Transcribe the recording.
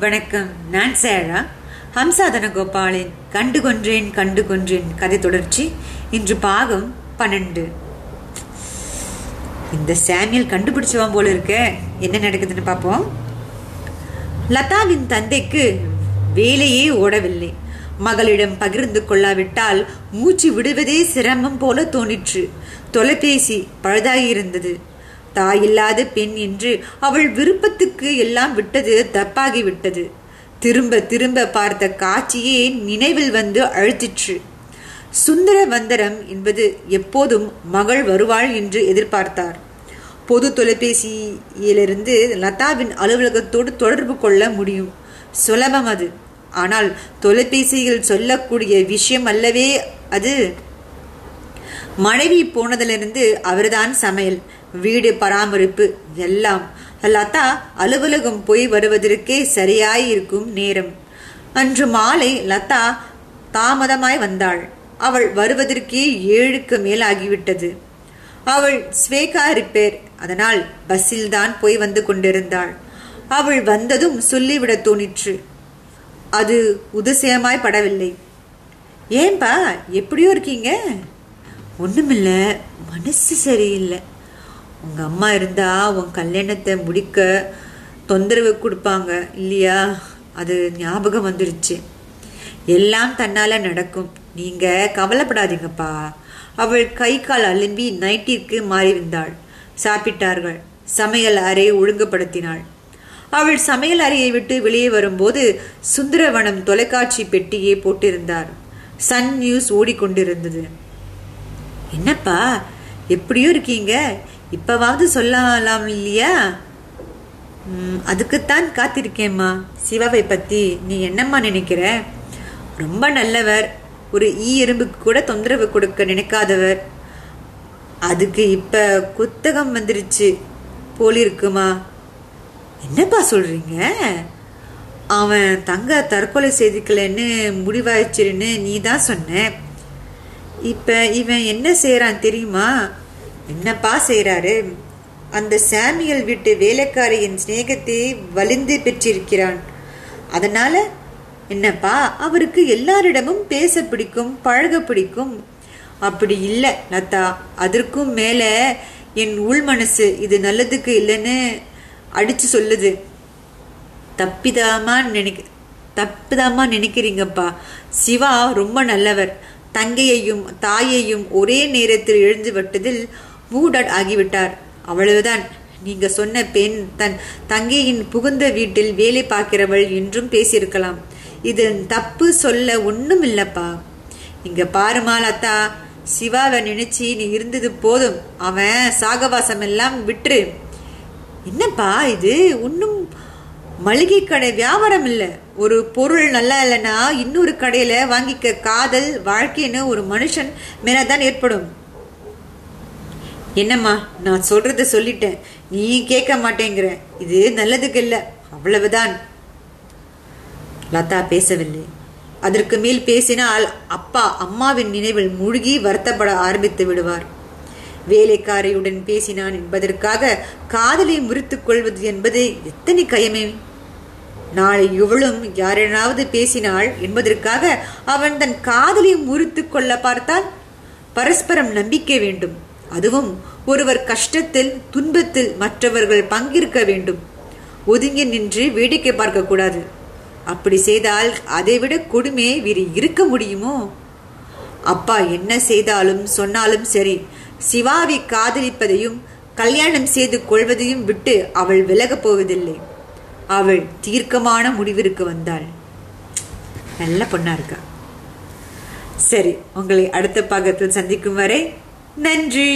வணக்கம். நான் சேரா. ஹம்சாதன கோபாலின் கண்டு கொன்றேன் கண்டு கொன்றேன் கதை தொடர்ச்சி. இன்று பாகம் பன்னெண்டு. இந்த சாமியல் கண்டுபிடிச்சவன் போல இருக்க. என்ன நடக்குதுன்னு பார்ப்போம். லதாவின் தந்தைக்கு வேலையே ஓடவில்லை. மகளிடம் பகிர்ந்து கொள்ளாவிட்டால் மூச்சு விடுவதே சிரமம் போல தோணிற்று. தொலைபேசி பழுதாகி இருந்தது தாயில்லாத பெண் என்று அவள் விருப்பத்துக்கு எல்லாம் விட்டது தப்பாகிவிட்டது. திரும்ப திரும்ப பார்த்த காட்சியே நினைவில் வந்து அழுத்திற்று. சுந்தர வந்தரம் என்பது எப்போதும் மகள் வருவாள் என்று எதிர்பார்த்தார். பொது தொலைபேசியிலிருந்து லதாவின் அலுவலகத்தோடு தொடர்பு கொள்ள முடியும். சுலபம் அது. ஆனால் தொலைபேசியில் சொல்லக்கூடிய விஷயம் அல்லவே அது. மனைவி போனதிலிருந்து அவர்தான் சமையல். வீடு பராமரிப்பு எல்லாம். லதா அலுவலகம் போய் வருவதற்கே சரியாயிருக்கும் நேரம். அன்று மாலை லதா தாமதமாய் வந்தாள். அவள் வருவதற்கே ஏழுக்கு மேல் ஆகிவிட்டது அவள் ஸ்வேகா ரிப்பேர் அதனால் பஸ்ஸில் தான் போய் வந்து கொண்டிருந்தாள். அவள் வந்ததும் சொல்லிவிட தோணிற்று. அது உதிசயமாய் படவில்லை. ஏன்பா எப்படியோ இருக்கீங்க? ஒண்ணுமில்ல மனசு சரியில்லை. உங்கள் அம்மா இருந்தால் உன் கல்யாணத்தை முடிக்க தொந்தரவு கொடுப்பாங்க இல்லையா? அது ஞாபகம் வந்துருச்சு. எல்லாம் தன்னால் நடக்கும். நீங்கள் கவலைப்படாதீங்கப்பா. அவள் கை கால் அலும்பி நைட்டிற்கு மாறி வந்தாள் சாப்பிட்டார்கள். சமையல் அறையை ஒழுங்குபடுத்தினாள். அவள் சமையல் அறையை விட்டு வெளியே வரும்போது சுந்தரவனம் தொலைக்காட்சி பெட்டியை போட்டிருந்தார். சன் நியூஸ் ஓடிக்கொண்டிருந்தது. என்னப்பா எப்படியோ இருக்கீங்க. இப்பவாவது சொல்லலாம் இல்லையா? அதுக்குத்தான் காத்திருக்கேம்மா. சிவாவை பத்தி நீ என்னம்மா நினைக்கிற? ரொம்ப நல்லவர். ஒரு ஈ எறும்புக்கு கூட தொந்தரவு கொடுக்க நினைக்காதவர். அதுக்கு இப்ப குத்தகம் வந்துருச்சு. போலிருக்குமா? என்னப்பா சொல்றீங்க? அவன் தங்க தற்கொலை செய்திக்கலன்னு முடிவாயிச்சிருன்னு நீ தான் சொன்ன. இப்ப இவன் என்ன செய்யறான் தெரியுமா? என்னப்பா செய்கிறாரு அந்த சாமியல் வீட்டு வேலைக்காரியின் சிநேகத்தை வலிந்து பெற்றிருக்கிறான். அதனால என்னப்பா அவருக்கு எல்லாரிடமும் பேச பிடிக்கும் பழக பிடிக்கும்? அப்படி இல்லை லதா. அதற்கும் மேலே என் உள் மனசு இது நல்லதுக்கு இல்லைன்னு அடித்து சொல்லுது. தப்பிதாமா நினைக்க தப்புதாமா நினைக்கிறீங்கப்பா. சிவா ரொம்ப நல்லவர். தங்கையையும் தாயையும் ஒரே நேரத்தில் எழுந்து விட்டதில் மூடட் ஆகிவிட்டார். அவ்வளவுதான். நீங்க சொன்ன பெண் தன் தங்கையின் புகுந்த வீட்டில் வேலை பார்க்கிறவள் என்றும் பேசியிருக்கலாம். இது தப்பு சொல்ல ஒன்றும் இல்லப்பா இங்க பாருமா லதா சிவாவை நினைச்சு நீ இருந்தது போதும். அவன் சாகவாசம் எல்லாம் விட்டுரு. என்னப்பா இது? ஒன்றும் மளிகை கடை வியாபாரம் இல்லை ஒரு பொருள் நல்லா இல்லைன்னா இன்னொரு கடையில் வாங்கிக்க காதல் வாழ்க்கைன்னு ஒரு மனுஷன் மேலதான் ஏற்படும். என்னம்மா நான் சொல்றத சொல்லிட்டேன். நீ கேட்க மாட்டேங்கிற. இது நல்லதுக்கு இல்ல. அவ்வளவுதான். லதா பேசவில்லை. அதற்கு மேல் பேசினால் அப்பா அம்மாவின் நினைவில் மூழ்கி வருத்தப்பட ஆரம்பித்து விடுவார். வேலைக்காரியுடன் பேசினான் என்பதற்காக காதலை முறித்துக் கொள்வது என்பது எத்தனை கயமே. நாளை இவளும் யாரெனாவது பேசினாள் என்பதற்காக அவன் தன் காதலை முறித்து கொள்ள பார்த்தால் பரஸ்பரம் நம்பிக்கை வேண்டும். அதுவும் ஒருவர் கஷ்டத்தில் துன்பத்தில் மற்றவர்கள் பங்கிருக்க வேண்டும். ஒதுங்கி நின்று வேடிக்கை பார்க்க கூடாது அப்படி செய்தால் அதைவிட கொடுமே வேறு இருக்க முடியுமோ? அப்பா என்ன செய்தாலும் சொன்னாலும் சரி சிவாவை காதலிப்பதையும் கல்யாணம் செய்து கொள்வதையும் விட்டு அவள் விலகப் போவதில்லை. அவள் தீர்க்கமான முடிவிற்கு வந்தாள். நல்ல பொண்ணா இருக்கா? சரி உங்களை அடுத்த பாகத்தில் சந்திக்கும் வரை நன்றி